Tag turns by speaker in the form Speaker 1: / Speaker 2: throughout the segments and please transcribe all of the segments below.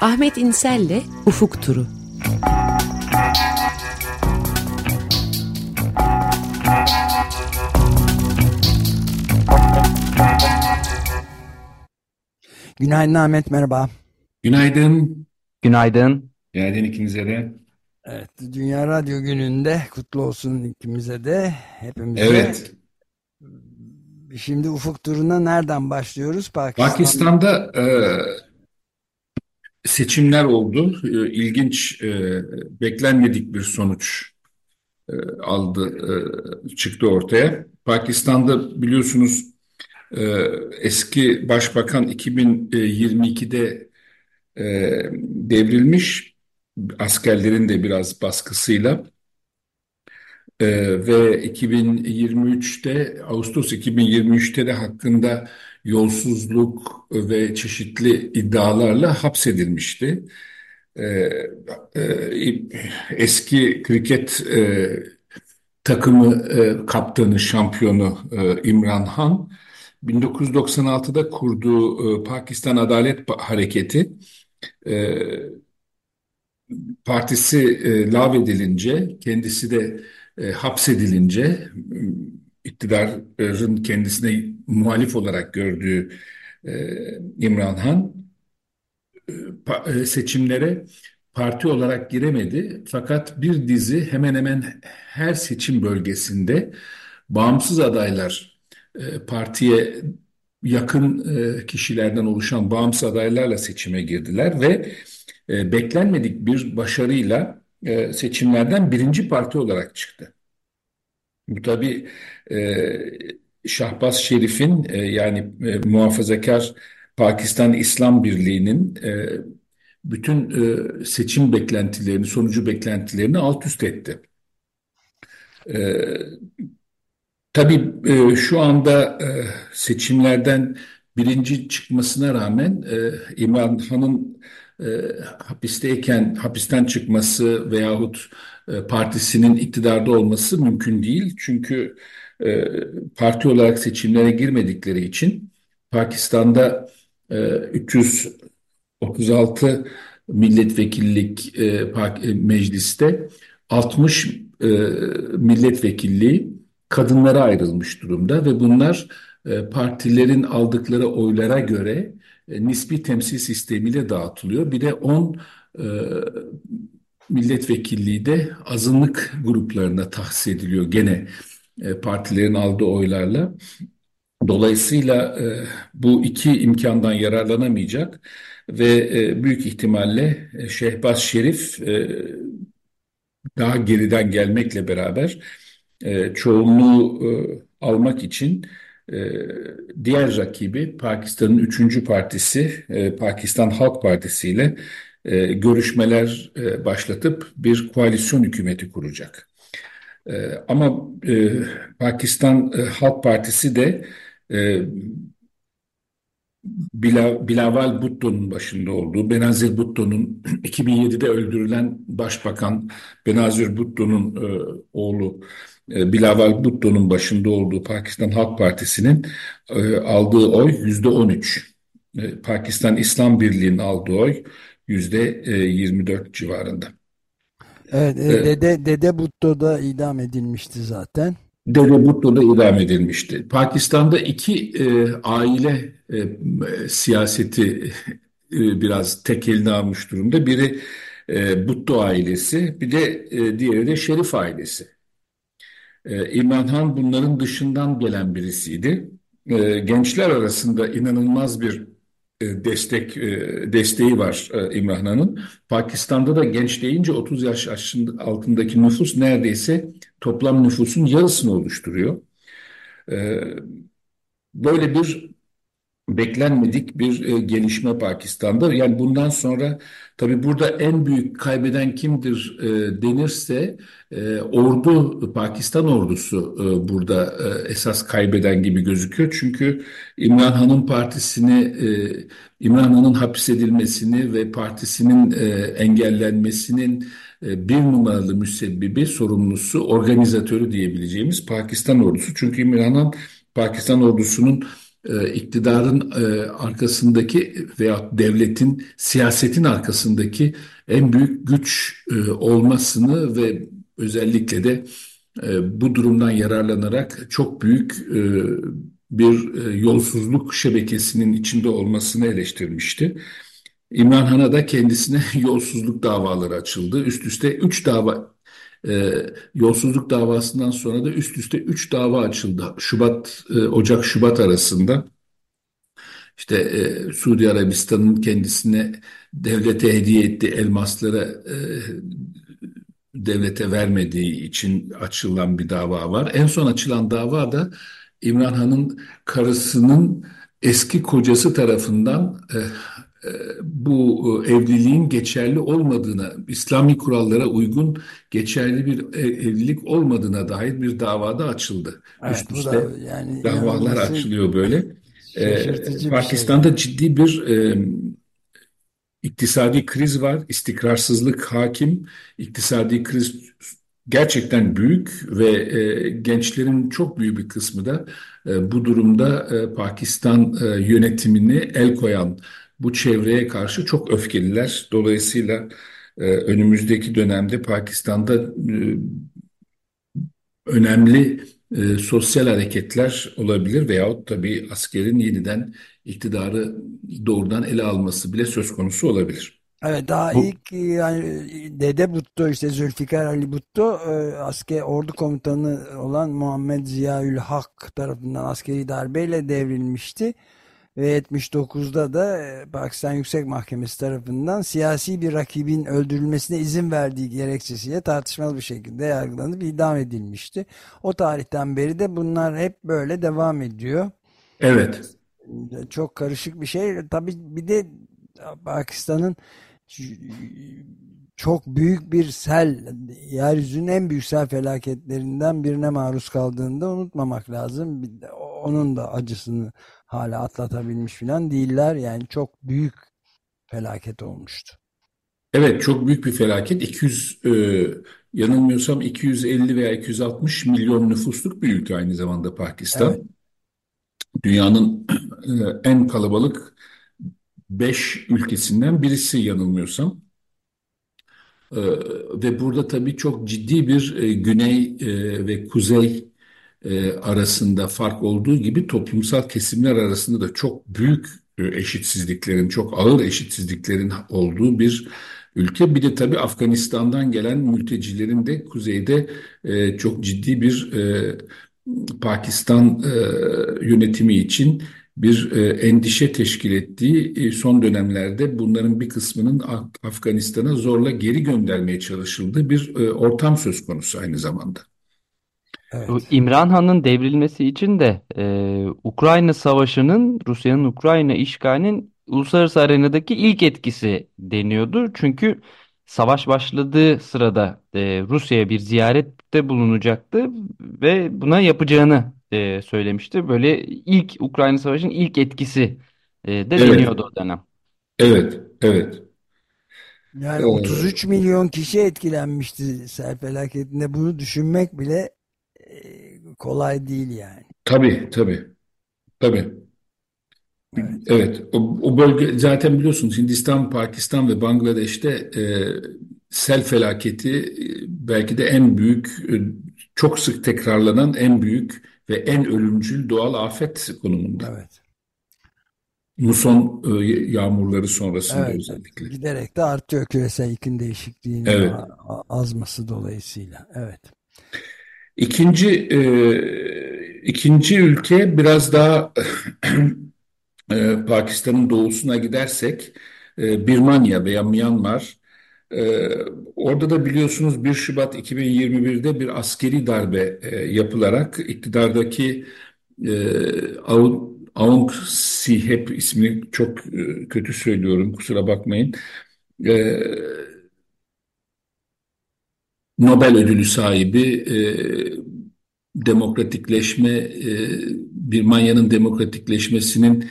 Speaker 1: Ahmet İnsel'le Ufuk Turu.
Speaker 2: Günaydın Ahmet, merhaba.
Speaker 3: Günaydın.
Speaker 4: Günaydın.
Speaker 3: Günaydın ikinize de.
Speaker 2: Evet, Dünya Radyo Günü'nde kutlu olsun ikimize de, hepimize.
Speaker 3: Evet.
Speaker 2: Şimdi ufuk turuna nereden başlıyoruz?
Speaker 3: Pakistan... Pakistan'da e, seçimler oldu. E, ilginç, e, beklenmedik bir sonuç e, aldı, e, çıktı ortaya. Pakistan'da biliyorsunuz e, eski başbakan 2022'de e, devrilmiş askerlerin de biraz baskısıyla e, ve 2023'te Ağustos 2023'te de hakkında yolsuzluk ve çeşitli iddialarla hapsedilmişti. E, e, eski kriket e, takımı e, kaptanı, şampiyonu e, İmran Han 1996'da kurduğu e, Pakistan Adalet Hareketi e, partisi e, lağvedilince, kendisi de e, hapsedilince, iktidarın kendisine muhalif olarak gördüğü e, İmran Han e, seçimlere parti olarak giremedi. Fakat bir dizi hemen hemen her seçim bölgesinde bağımsız adaylar e, partiye yakın e, kişilerden oluşan bağımsız adaylarla seçime girdiler ve e, beklenmedik bir başarıyla e, seçimlerden birinci parti olarak çıktı. Bu tabii e, Şahbaz Şerif'in e, yani e, muhafazakar Pakistan İslam Birliği'nin e, bütün e, seçim beklentilerini, sonucu beklentilerini alt üst etti. E, tabii e, şu anda e, seçimlerden birinci çıkmasına rağmen e, İmran Han'ın e, hapisteyken hapisten çıkması veyahut e, partisinin iktidarda olması mümkün değil. Çünkü e, parti olarak seçimlere girmedikleri için Pakistan'da e, 336 milletvekillik e, e, mecliste 60 e, milletvekilliği kadınlara ayrılmış durumda ve bunlar e, partilerin aldıkları oylara göre e, nispi temsil sistemiyle dağıtılıyor. Bir de 10 e, milletvekilliği de azınlık gruplarına tahsis ediliyor gene e, partilerin aldığı oylarla. Dolayısıyla e, bu iki imkandan yararlanamayacak ve e, büyük ihtimalle e, Şehbaz Şerif e, daha geriden gelmekle beraber e, çoğunluğu e, almak için e, diğer rakibi Pakistan'ın üçüncü partisi e, Pakistan Halk Partisi ile e, görüşmeler e, başlatıp bir koalisyon hükümeti kuracak. E, ama Pakistan Halk Partisi de Bilaval Bhutto'nun başında olduğu, Benazir Bhutto'nun 2007'de öldürülen Başbakan Benazir Bhutto'nun oğlu Bilaval Bhutto'nun başında olduğu Pakistan Halk Partisi'nin e, aldığı oy yüzde 13. E, Pakistan İslam Birliği'nin aldığı oy yüzde 24 civarında.
Speaker 2: Evet, e, Dede, Dede Bhutto da idam edilmişti zaten.
Speaker 3: Dede Bhutto da idam edilmişti. Pakistan'da iki e, aile e, siyaseti e, biraz tek eline almış durumda. Biri e, Bhutto ailesi, bir de e, diğeri de Şerif ailesi. E, İmran Han bunların dışından gelen birisiydi. E, gençler arasında inanılmaz bir e, destek e, desteği var e, İmran Han'ın. Pakistan'da da genç deyince 30 yaş altındaki nüfus neredeyse toplam nüfusun yarısını oluşturuyor. E, böyle bir beklenmedik bir e, gelişme Pakistan'da. Yani bundan sonra tabii burada en büyük kaybeden kimdir e, denirse e, ordu Pakistan ordusu e, burada e, esas kaybeden gibi gözüküyor. Çünkü İmran Han'ın partisini e, İmran Han'ın hapsedilmesini ve partisinin e, engellenmesinin e, bir numaralı müsebbibi sorumlusu organizatörü diyebileceğimiz Pakistan ordusu. Çünkü İmran Han Pakistan ordusunun e, iktidarın e, arkasındaki veya devletin, siyasetin arkasındaki en büyük güç e, olmasını ve özellikle de e, bu durumdan yararlanarak çok büyük bir yolsuzluk şebekesinin içinde olmasını eleştirmişti. İmran Han'a da kendisine yolsuzluk davaları açıldı. Üst üste 3 dava e, yolsuzluk davasından sonra da üst üste 3 dava açıldı. Şubat e, Ocak Şubat arasında. İşte e, Suudi Arabistan'ın kendisine devlete hediye ettiği elmaslara e, devlete vermediği için açılan bir dava var. En son açılan dava da İmran Han'ın karısının eski kocası tarafından e, bu evliliğin geçerli olmadığına, İslami kurallara uygun geçerli bir evlilik olmadığına dair bir davada açıldı.
Speaker 2: Evet,
Speaker 3: Üst üste
Speaker 2: da yani
Speaker 3: davalar açılıyor böyle.
Speaker 2: şaşırtıcı bir şey.
Speaker 3: Pakistan'da ciddi bir e, iktisadi kriz var, istikrarsızlık hakim, iktisadi kriz gerçekten büyük ve e, gençlerin çok büyük bir kısmı da e, bu durumda e, Pakistan e, yönetimini el koyan bu çevreye karşı çok öfkeliler. Dolayısıyla e, önümüzdeki dönemde Pakistan'da e, önemli e, sosyal hareketler olabilir veyahut tabii askerin yeniden iktidarı doğrudan ele alması bile söz konusu olabilir.
Speaker 2: Evet daha
Speaker 4: Bu
Speaker 2: ilk yani Dede Butto işte Zülfikar Ali Butto e, asker ordu komutanı olan Muhammed Ziyaül Hak tarafından askeri darbeyle devrilmişti. Ve 79'da da e, Pakistan Yüksek Mahkemesi tarafından siyasi bir rakibin öldürülmesine izin verdiği gerekçesiyle tartışmalı bir şekilde yargılanıp idam edilmişti. O tarihten beri de bunlar hep böyle devam ediyor.
Speaker 3: Evet,
Speaker 2: Çok karışık bir şey. Tabii bir de Pakistan'ın çok büyük bir sel, yeryüzünün en büyük sel felaketlerinden birine maruz kaldığını da unutmamak lazım. Onun da acısını hala atlatabilmiş falan değiller. Yani çok büyük felaket olmuştu.
Speaker 3: evet çok büyük bir felaket. 200 e, yanılmıyorsam 250 veya 260 milyon nüfusluk bir ülke aynı zamanda
Speaker 2: Evet,
Speaker 3: Pakistan. Dünyanın e, en kalabalık 5 ülkesinden birisi yanılmıyorsam. Ee, ve burada tabii çok ciddi bir e, güney e, ve kuzey e, arasında fark olduğu gibi toplumsal kesimler arasında da çok büyük e, eşitsizliklerin, çok ağır eşitsizliklerin olduğu bir ülke. Bir de tabii Afganistan'dan gelen mültecilerin de kuzeyde e, çok ciddi bir Pakistan yönetimi için bir endişe teşkil ettiği son dönemlerde bunların bir kısmının Af- Afganistan'a zorla geri göndermeye çalışıldığı bir ortam söz konusu aynı zamanda.
Speaker 2: Evet,
Speaker 4: İmran Han'ın devrilmesi için de e, Ukrayna Savaşı'nın Rusya'nın Ukrayna işgalinin uluslararası arenadaki ilk etkisi deniyordu. Çünkü savaş başladığı sırada e, Rusya'ya bir ziyarette bulunacaktı ve buna yapacağını e, söylemişti. Böyle ilk Ukrayna Savaşı'nın ilk etkisi e, de
Speaker 3: Evet,
Speaker 4: deniyordu o dönem.
Speaker 3: evet, evet.
Speaker 2: Yani
Speaker 3: Ee,
Speaker 2: 33 milyon kişi etkilenmişti sel felaketinde. Bunu düşünmek bile kolay değil yani.
Speaker 3: tabii, tabii, tabii.
Speaker 2: Evet,
Speaker 3: Evet, o, o bölge zaten biliyorsunuz Hindistan, Pakistan ve Bangladeş'te e, sel felaketi e, belki de en büyük, e, çok sık tekrarlanan en büyük ve en ölümcül doğal afet konumunda.
Speaker 2: evet.
Speaker 3: Muson e, yağmurları sonrasında
Speaker 2: Evet,
Speaker 3: özellikle.
Speaker 2: giderek de artıyor küresel iklim değişikliğinin
Speaker 3: Evet.
Speaker 2: azması dolayısıyla. Evet,
Speaker 3: İkinci e, ikinci ülke biraz daha e, Pakistan'ın doğusuna gidersek e, Birmanya veya Myanmar. E, orada da biliyorsunuz 1 Şubat 2021'de bir askeri darbe e, yapılarak iktidardaki e, Aung, Aung San hep ismini çok e, kötü söylüyorum kusura bakmayın. E, Nobel ödülü sahibi e, demokratikleşme, e, Birmanya'nın demokratikleşmesinin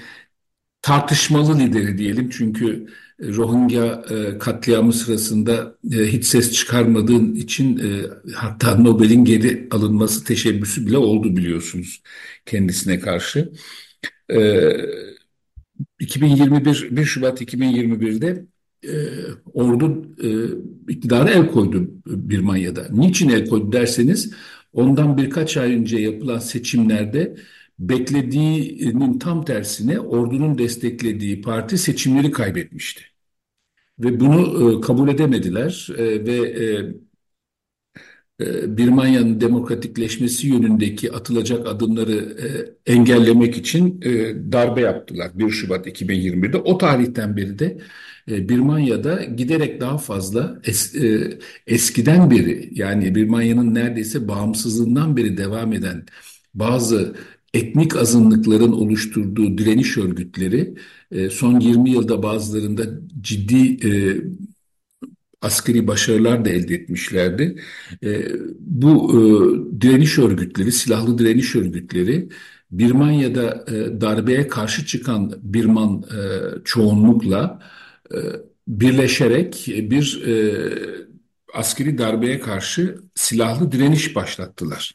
Speaker 3: tartışmalı lideri diyelim. Çünkü Rohingya e, katliamı sırasında e, hiç ses çıkarmadığın için e, hatta Nobel'in geri alınması teşebbüsü bile oldu biliyorsunuz kendisine karşı. 2021 1 Şubat 2021'de e, ordu e, iktidara el koydu Birmanya'da. Niçin el koydu derseniz ondan birkaç ay önce yapılan seçimlerde beklediğinin tam tersine ordunun desteklediği parti seçimleri kaybetmişti. Ve bunu e, kabul edemediler e, ve e, Birmanya'nın demokratikleşmesi yönündeki atılacak adımları e, engellemek için e, darbe yaptılar 1 Şubat 2021'de. O tarihten beri de Birmanya'da giderek daha fazla es, eskiden beri yani Birmanya'nın neredeyse bağımsızlığından beri devam eden bazı etnik azınlıkların oluşturduğu direniş örgütleri son 20 yılda bazılarında ciddi askeri başarılar da elde etmişlerdi. E, bu e, direniş örgütleri, silahlı direniş örgütleri Birmanya'da e, darbeye karşı çıkan Birman e, çoğunlukla birleşerek bir askeri darbeye karşı silahlı direniş başlattılar.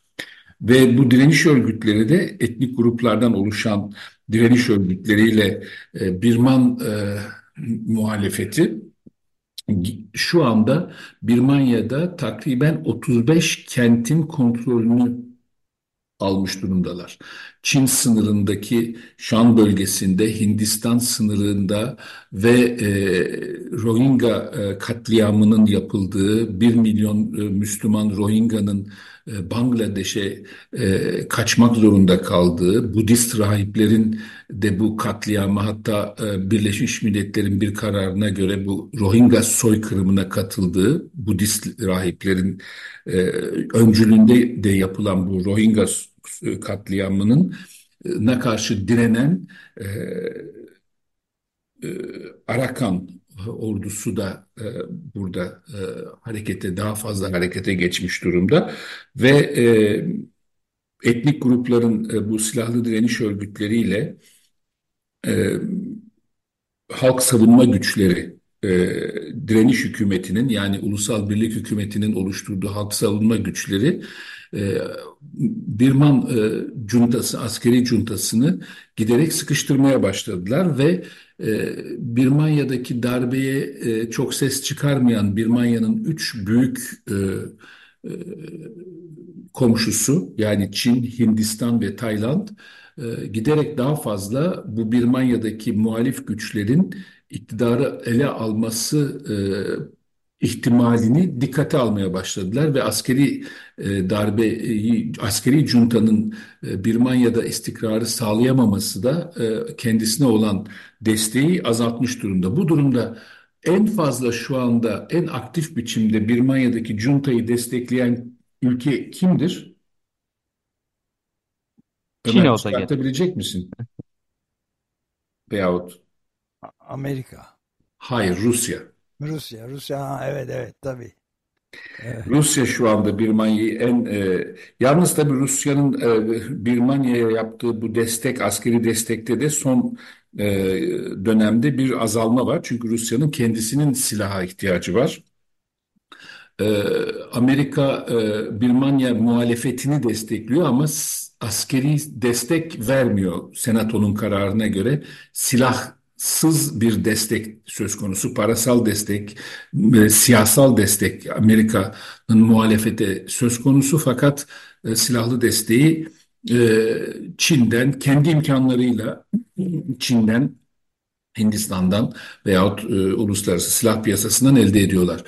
Speaker 3: Ve bu direniş örgütleri de etnik gruplardan oluşan direniş örgütleriyle Birman e, muhalefeti şu anda Birmanya'da takriben 35 kentin kontrolünü almış durumdalar. Çin sınırındaki Şan bölgesinde, Hindistan sınırında ve e, Rohingya e, katliamının yapıldığı 1 milyon e, Müslüman Rohingya'nın e, Bangladeş'e e, kaçmak zorunda kaldığı, Budist rahiplerin de bu katliamı hatta e, Birleşmiş Milletler'in bir kararına göre bu Rohingya soykırımına katıldığı Budist rahiplerin e, öncülüğünde de yapılan bu Rohingya katliamının na karşı direnen e, e, Arakan ordusu da e, burada e, harekete daha fazla harekete geçmiş durumda ve e, etnik grupların e, bu silahlı direniş örgütleriyle e, halk savunma güçleri e, direniş hükümetinin yani ulusal birlik hükümetinin oluşturduğu halk savunma güçleri e, Birman e, cuntası, askeri cuntasını giderek sıkıştırmaya başladılar ve e, Birmanya'daki darbeye e, çok ses çıkarmayan Birmanya'nın üç büyük e, e, komşusu yani Çin, Hindistan ve Tayland e, giderek daha fazla bu Birmanya'daki muhalif güçlerin iktidarı ele alması e, ihtimalini dikkate almaya başladılar ve askeri e, darbe, e, askeri juntanın e, Birmanya'da istikrarı sağlayamaması da e, kendisine olan desteği azaltmış durumda. Bu durumda en fazla şu anda en aktif biçimde Birmanya'daki juntayı destekleyen ülke kimdir?
Speaker 4: Çin
Speaker 3: Ömer
Speaker 4: olsa gerek.
Speaker 3: misin? Veyahut
Speaker 2: Amerika,
Speaker 3: hayır Rusya.
Speaker 2: Rusya, Rusya ha, evet evet tabii. Evet.
Speaker 3: Rusya şu anda Birmanya'yı en e, yalnız tabii Rusya'nın e, Birmanya'ya yaptığı bu destek askeri destekte de son e, dönemde bir azalma var. Çünkü Rusya'nın kendisinin silaha ihtiyacı var. E, Amerika e, Birmanya muhalefetini destekliyor ama askeri destek vermiyor senatonun kararına göre silah sız bir destek söz konusu, parasal destek, e, siyasal destek Amerika'nın muhalefete söz konusu fakat e, silahlı desteği e, Çin'den kendi imkanlarıyla Çin'den, Hindistan'dan veyahut e, uluslararası silah piyasasından elde ediyorlar.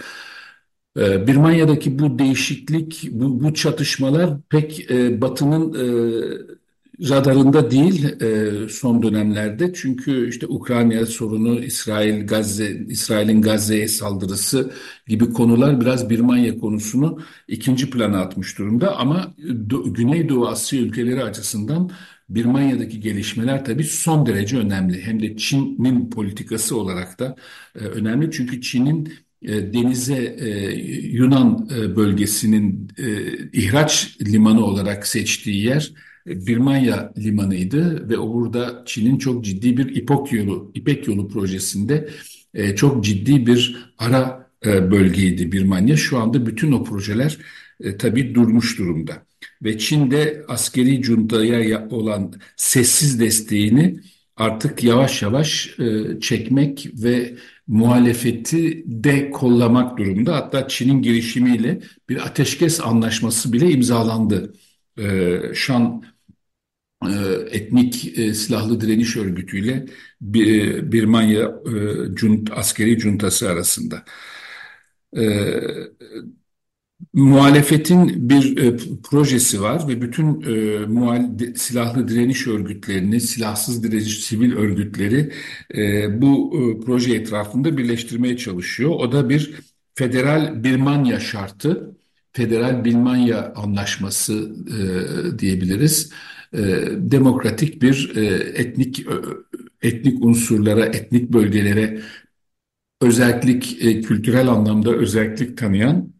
Speaker 3: E, Birmanya'daki bu değişiklik, bu, bu çatışmalar pek e, Batı'nın e, radarında değil e, son dönemlerde. Çünkü işte Ukrayna sorunu, İsrail Gazze, İsrail'in Gazze'ye saldırısı gibi konular biraz Birmanya konusunu ikinci plana atmış durumda. Ama Do Güneydoğu Asya ülkeleri açısından Birmanya'daki gelişmeler tabii son derece önemli. Hem de Çin'in politikası olarak da e, önemli. Çünkü Çin'in e, denize e, Yunan e, bölgesinin e, ihraç limanı olarak seçtiği yer Birmanya limanıydı ve orada Çin'in çok ciddi bir İpek yolu, İpek yolu projesinde e, çok ciddi bir ara e, bölgeydi Birmanya. Şu anda bütün o projeler e, tabii durmuş durumda. ve Çin de askeri cuntaya olan sessiz desteğini artık yavaş yavaş e, çekmek ve muhalefeti de kollamak durumda. Hatta Çin'in girişimiyle bir ateşkes anlaşması bile imzalandı. E, Şan e, etnik e, silahlı direniş örgütüyle bir, Birmanya e, cunt, askeri cuntası arasında. E, muhalefetin bir e, projesi var ve bütün e, muhal silahlı direniş örgütlerini, silahsız direniş sivil örgütleri e, bu e, proje etrafında birleştirmeye çalışıyor. O da bir federal Birmanya şartı, federal Birmanya anlaşması e, diyebiliriz. E, demokratik bir e, etnik e, etnik unsurlara, etnik bölgelere özellik, e, kültürel anlamda özellik tanıyan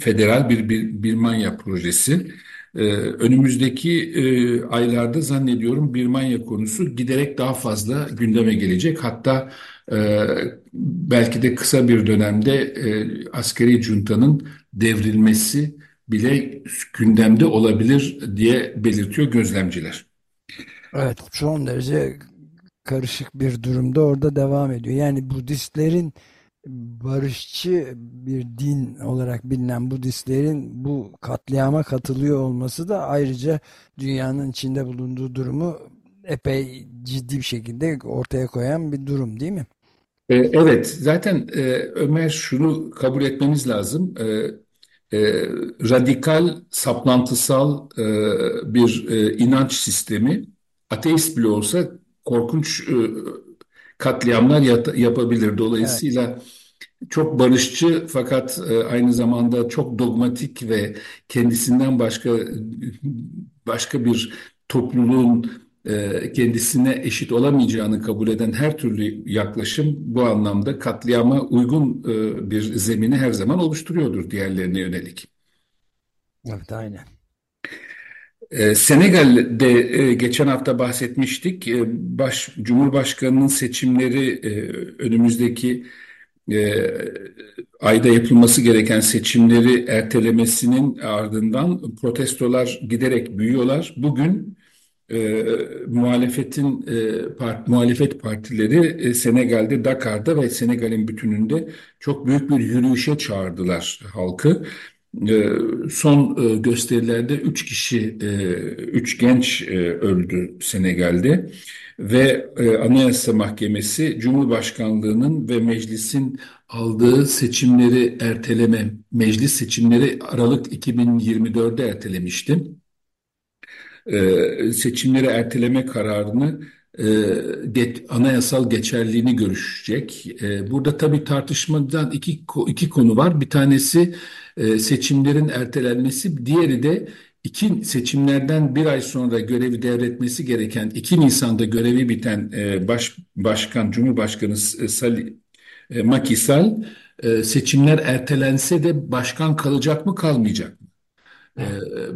Speaker 3: federal bir, bir Birmanya projesi. Ee, önümüzdeki e, aylarda zannediyorum Birmanya konusu giderek daha fazla gündeme gelecek. Hatta e, belki de kısa bir dönemde e, askeri juntanın devrilmesi bile gündemde olabilir diye belirtiyor gözlemciler.
Speaker 2: Evet son derece karışık bir durumda orada devam ediyor. Yani Budistlerin barışçı bir din olarak bilinen Budistlerin bu katliama katılıyor olması da ayrıca dünyanın içinde bulunduğu durumu epey ciddi bir şekilde ortaya koyan bir durum değil mi?
Speaker 3: E, evet, zaten e, Ömer şunu kabul etmemiz lazım. E, e, radikal, saplantısal e, bir e, inanç sistemi ateist bile olsa korkunç e, katliamlar yapabilir. Dolayısıyla evet. çok barışçı fakat e, aynı zamanda çok dogmatik ve kendisinden başka başka bir topluluğun e, kendisine eşit olamayacağını kabul eden her türlü yaklaşım bu anlamda katliama uygun e, bir zemini her zaman oluşturuyordur diğerlerine yönelik.
Speaker 2: Evet, aynen.
Speaker 3: Ee, Senegal'de e, geçen hafta bahsetmiştik. Baş, Cumhurbaşkanı'nın seçimleri e, önümüzdeki e, ayda yapılması gereken seçimleri ertelemesinin ardından protestolar giderek büyüyorlar. Bugün e, muhalefetin e, part, muhalefet partileri e, Senegal'de Dakar'da ve Senegal'in bütününde çok büyük bir yürüyüşe çağırdılar halkı. Ee, son e, gösterilerde üç kişi, e, üç genç e, öldü Senegal'de ve Anayasa Mahkemesi Cumhurbaşkanlığının ve meclisin aldığı seçimleri erteleme, meclis seçimleri Aralık 2024'de ertelemişti. Seçimleri erteleme kararını e, anayasal geçerliğini görüşecek. E, burada tabii tartışmadan iki, iki konu var. Bir tanesi e, seçimlerin ertelenmesi, diğeri de iki seçimlerden bir ay sonra görevi devretmesi gereken 2 Nisan'da görevi biten e, baş, Başkan, Cumhurbaşkanı Sali, e, Macky Sall e, seçimler ertelense de başkan kalacak mı kalmayacak? E,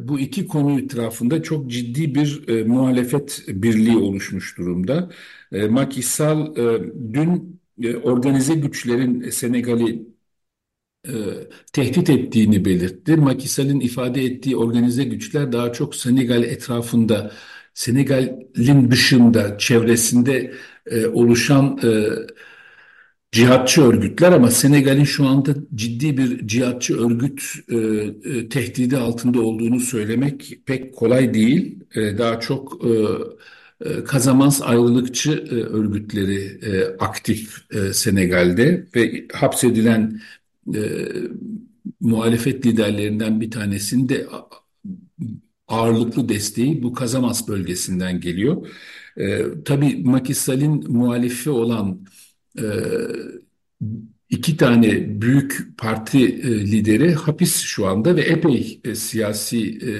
Speaker 3: bu iki konu etrafında çok ciddi bir e, muhalefet birliği oluşmuş durumda. E, Macky Sall e, dün e, organize güçlerin Senegal'i e, tehdit ettiğini belirtti. Makisal'in ifade ettiği organize güçler daha çok Senegal etrafında, Senegal'in dışında, çevresinde e, oluşan e, cihatçı örgütler ama Senegal'in şu anda ciddi bir cihatçı örgüt e, e, tehdidi altında olduğunu söylemek pek kolay değil. E, daha çok e, e Kazamans ayrılıkçı e, örgütleri aktif Senegal'de ve hapsedilen e, muhalefet liderlerinden bir tanesinde ağırlıklı desteği bu Kazamas bölgesinden geliyor. E, tabii Makisal'in muhalifi olan iki tane büyük parti e, lideri hapis şu anda ve epey e, siyasi e,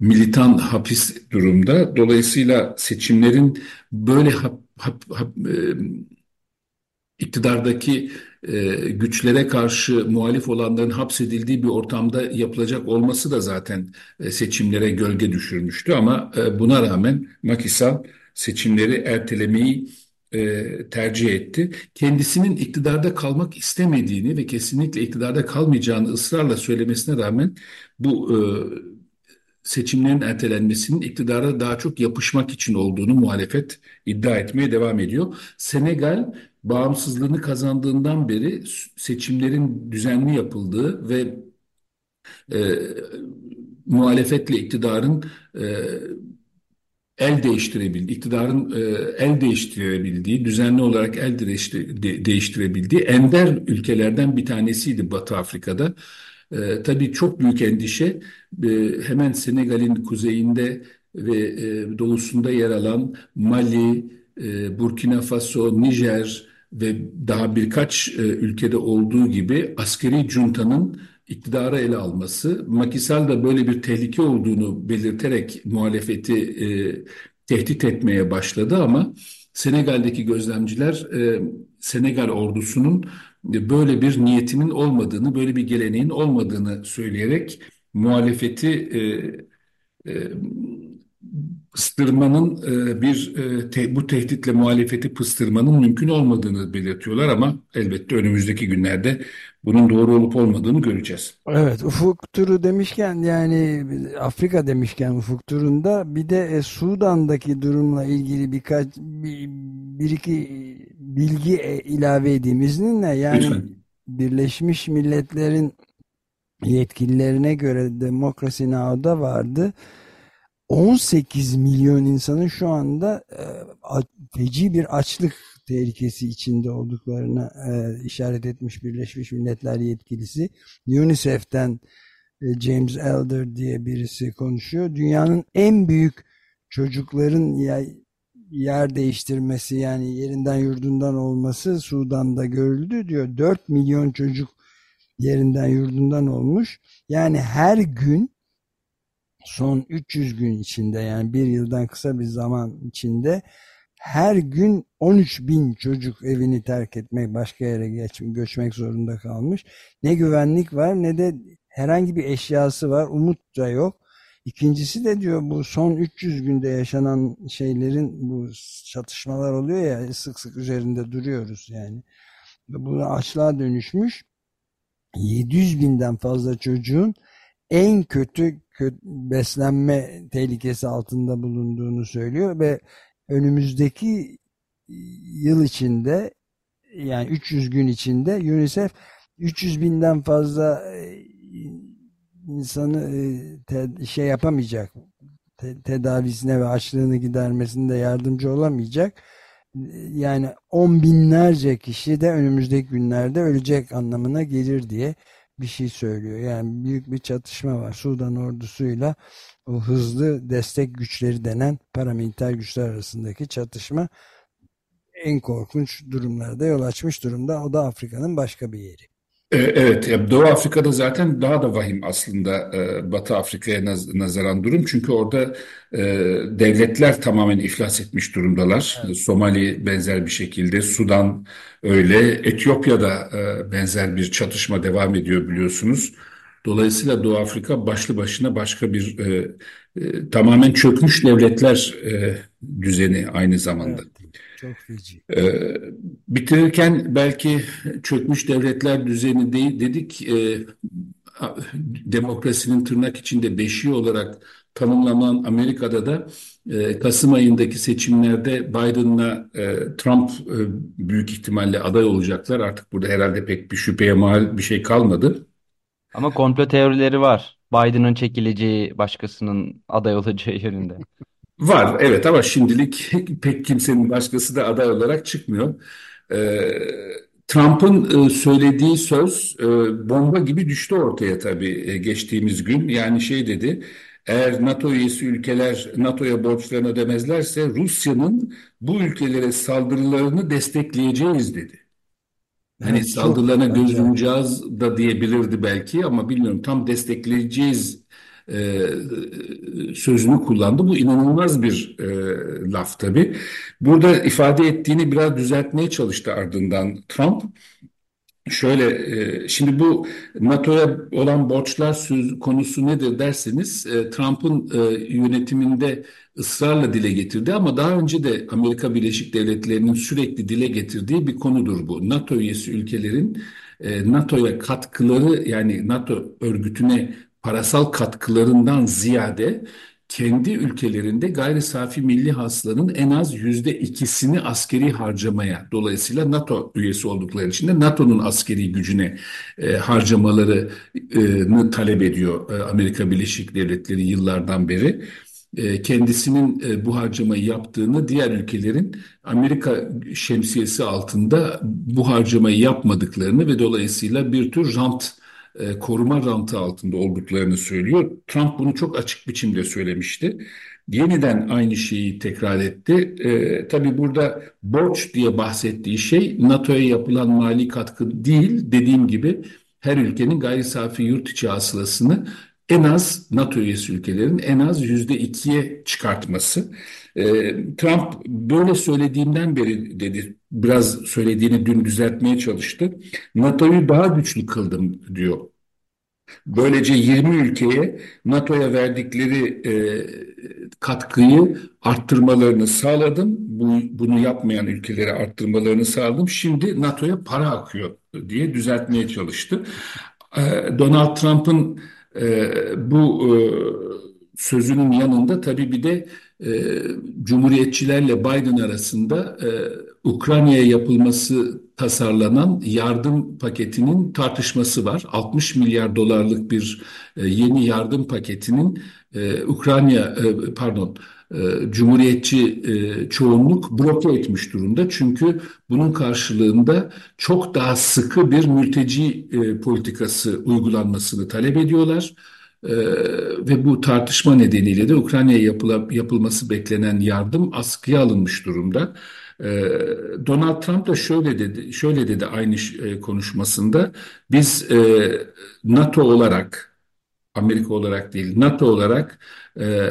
Speaker 3: militan hapis durumda. Dolayısıyla seçimlerin böyle hap, hap, hap, iktidardaki e, güçlere karşı muhalif olanların hapsedildiği bir ortamda yapılacak olması da zaten e, seçimlere gölge düşürmüştü. Ama e, buna rağmen Makisal seçimleri ertelemeyi e, tercih etti. Kendisinin iktidarda kalmak istemediğini ve kesinlikle iktidarda kalmayacağını ısrarla söylemesine rağmen bu e, seçimlerin ertelenmesinin iktidara daha çok yapışmak için olduğunu muhalefet iddia etmeye devam ediyor. Senegal bağımsızlığını kazandığından beri seçimlerin düzenli yapıldığı ve e, muhalefetle iktidarın e, el değiştirebildiği, iktidarın e, el değiştirebildiği, düzenli olarak el değiştirebildiği ender ülkelerden bir tanesiydi Batı Afrika'da. E, tabii çok büyük endişe e, hemen Senegal'in kuzeyinde ve e, doğusunda yer alan Mali, Burkina Faso, Nijer ve daha birkaç ülkede olduğu gibi askeri juntanın iktidara ele alması, Makisal da böyle bir tehlike olduğunu belirterek muhalefeti e, tehdit etmeye başladı ama Senegal'deki gözlemciler e, Senegal ordusunun böyle bir niyetinin olmadığını, böyle bir geleneğin olmadığını söyleyerek muhalefeti e, e, pıstırmanın e, bir e, te, bu tehditle muhalefeti pıstırmanın mümkün olmadığını belirtiyorlar ama elbette önümüzdeki günlerde bunun doğru olup olmadığını göreceğiz.
Speaker 2: Evet ufuk turu demişken yani Afrika demişken ufuk turunda bir de e, Sudan'daki durumla ilgili birkaç bir, bir iki bilgi e, ilave edeyim izninle yani Lütfen. Birleşmiş Milletler'in yetkililerine göre Demokrasi Now'da vardı 18 milyon insanın şu anda e, feci bir açlık tehlikesi içinde olduklarına e, işaret etmiş Birleşmiş Milletler yetkilisi. UNICEF'ten e, James Elder diye birisi konuşuyor. Dünyanın en büyük çocukların yer değiştirmesi yani yerinden yurdundan olması Sudan'da görüldü diyor. 4 milyon çocuk yerinden yurdundan olmuş. Yani her gün son 300 gün içinde yani bir yıldan kısa bir zaman içinde her gün 13 bin çocuk evini terk etmek, başka yere geç, göçmek zorunda kalmış. Ne güvenlik var ne de herhangi bir eşyası var. Umut da yok. İkincisi de diyor bu son 300 günde yaşanan şeylerin bu çatışmalar oluyor ya sık sık üzerinde duruyoruz yani. Bu açlığa dönüşmüş. 700 binden fazla çocuğun en kötü, beslenme tehlikesi altında bulunduğunu söylüyor ve önümüzdeki yıl içinde yani 300 gün içinde UNICEF 300 binden fazla e, insanı e, şey yapamayacak te, tedavisine ve açlığını gidermesinde yardımcı olamayacak. Yani on binlerce kişi de önümüzdeki günlerde ölecek anlamına gelir diye bir şey söylüyor. Yani büyük bir çatışma var. Sudan ordusuyla o hızlı destek güçleri denen paramiliter güçler arasındaki çatışma en korkunç durumlarda yol açmış durumda. O da Afrika'nın başka bir yeri.
Speaker 3: E, evet, Doğu Afrika'da zaten daha da vahim aslında e, Batı Afrika'ya nazaran durum. Çünkü orada e, devletler tamamen iflas etmiş durumdalar. Evet. Somali benzer bir şekilde, Sudan öyle, Etiyopya'da benzer bir çatışma devam ediyor biliyorsunuz. Dolayısıyla Doğu Afrika başlı başına başka bir tamamen çökmüş devletler düzeni aynı zamanda. Evet. Çok feci. Bitirirken belki çökmüş devletler düzeni değil dedik. E, demokrasinin tırnak içinde beşiği olarak tanımlanan Amerika'da da e, Kasım ayındaki seçimlerde Biden'la e, Trump e, büyük ihtimalle aday olacaklar. Artık burada herhalde pek bir şüpheye mal bir şey kalmadı.
Speaker 4: Ama komplo teorileri var. Biden'ın çekileceği başkasının aday olacağı yönünde.
Speaker 3: Var evet ama şimdilik pek kimsenin başkası da aday olarak çıkmıyor. Ee, Trump'ın e, söylediği söz e, bomba gibi düştü ortaya tabii e, geçtiğimiz gün. Yani şey dedi, eğer NATO üyesi ülkeler NATO'ya borçlarını ödemezlerse Rusya'nın bu ülkelere saldırılarını destekleyeceğiz dedi. Hani evet, saldırılarına göz yumacağız da diyebilirdi belki ama bilmiyorum tam destekleyeceğiz e, sözünü kullandı. Bu inanılmaz bir e, laf tabii. Burada ifade ettiğini biraz düzeltmeye çalıştı ardından Trump. Şöyle, e, şimdi bu NATO'ya olan borçlar söz, konusu nedir derseniz, e, Trump'ın e, yönetiminde ısrarla dile getirdi ama daha önce de Amerika Birleşik Devletleri'nin sürekli dile getirdiği bir konudur bu. NATO üyesi ülkelerin NATO'ya katkıları yani NATO örgütüne parasal katkılarından ziyade kendi ülkelerinde gayri safi milli hasılanın en az yüzde ikisini askeri harcamaya dolayısıyla NATO üyesi oldukları için de NATO'nun askeri gücüne e, harcamalarını talep ediyor e, Amerika Birleşik Devletleri yıllardan beri. E, kendisinin e, bu harcamayı yaptığını diğer ülkelerin Amerika şemsiyesi altında bu harcamayı yapmadıklarını ve dolayısıyla bir tür rant e, koruma rantı altında olduklarını söylüyor. Trump bunu çok açık biçimde söylemişti. Yeniden aynı şeyi tekrar etti. E, tabii burada borç diye bahsettiği şey NATO'ya yapılan mali katkı değil. Dediğim gibi her ülkenin gayri safi yurt içi hasılasını en az NATO üyesi ülkelerin en az yüzde ikiye çıkartması. E, Trump böyle söylediğimden beri dedi, biraz söylediğini dün düzeltmeye çalıştı. NATO'yu daha güçlü kıldım diyor. Böylece 20 ülkeye NATO'ya verdikleri e, katkıyı arttırmalarını sağladım. Bu, bunu yapmayan ülkelere arttırmalarını sağladım. Şimdi NATO'ya para akıyor diye düzeltmeye çalıştı. E, Donald Trump'ın e, bu e, sözünün yanında tabii bir de e, Cumhuriyetçilerle Biden arasında e, Ukrayna'ya yapılması tasarlanan yardım paketinin tartışması var. 60 milyar dolarlık bir e, yeni yardım paketinin e, Ukrayna e, pardon e, Cumhuriyetçi e, çoğunluk bloke etmiş durumda. Çünkü bunun karşılığında çok daha sıkı bir mülteci e, politikası uygulanmasını talep ediyorlar. Ee, ve bu tartışma nedeniyle de Ukrayna'ya yapıla, yapılması beklenen yardım askıya alınmış durumda. Ee, Donald Trump da şöyle dedi, şöyle dedi aynı e, konuşmasında. Biz e, NATO olarak, Amerika olarak değil, NATO olarak e,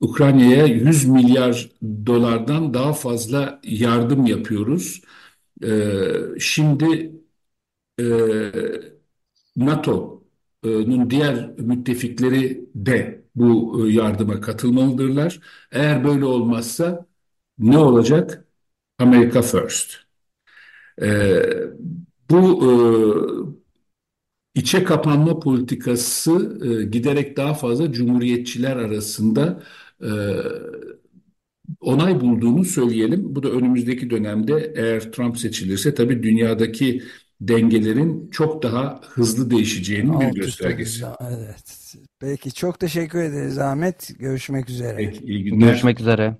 Speaker 3: Ukrayna'ya 100 milyar dolardan daha fazla yardım yapıyoruz. Ee, şimdi e, NATO'nun diğer müttefikleri de bu e, yardıma katılmalıdırlar. Eğer böyle olmazsa ne olacak? America First. Ee, bu e, içe kapanma politikası e, giderek daha fazla cumhuriyetçiler arasında e, onay bulduğunu söyleyelim. Bu da önümüzdeki dönemde eğer Trump seçilirse tabii dünyadaki dengelerin çok daha hızlı değişeceğinin bir göstergesi.
Speaker 2: Evet. Peki çok teşekkür ederiz Ahmet. Görüşmek üzere.
Speaker 3: Peki, iyi günler.
Speaker 4: Görüşmek üzere.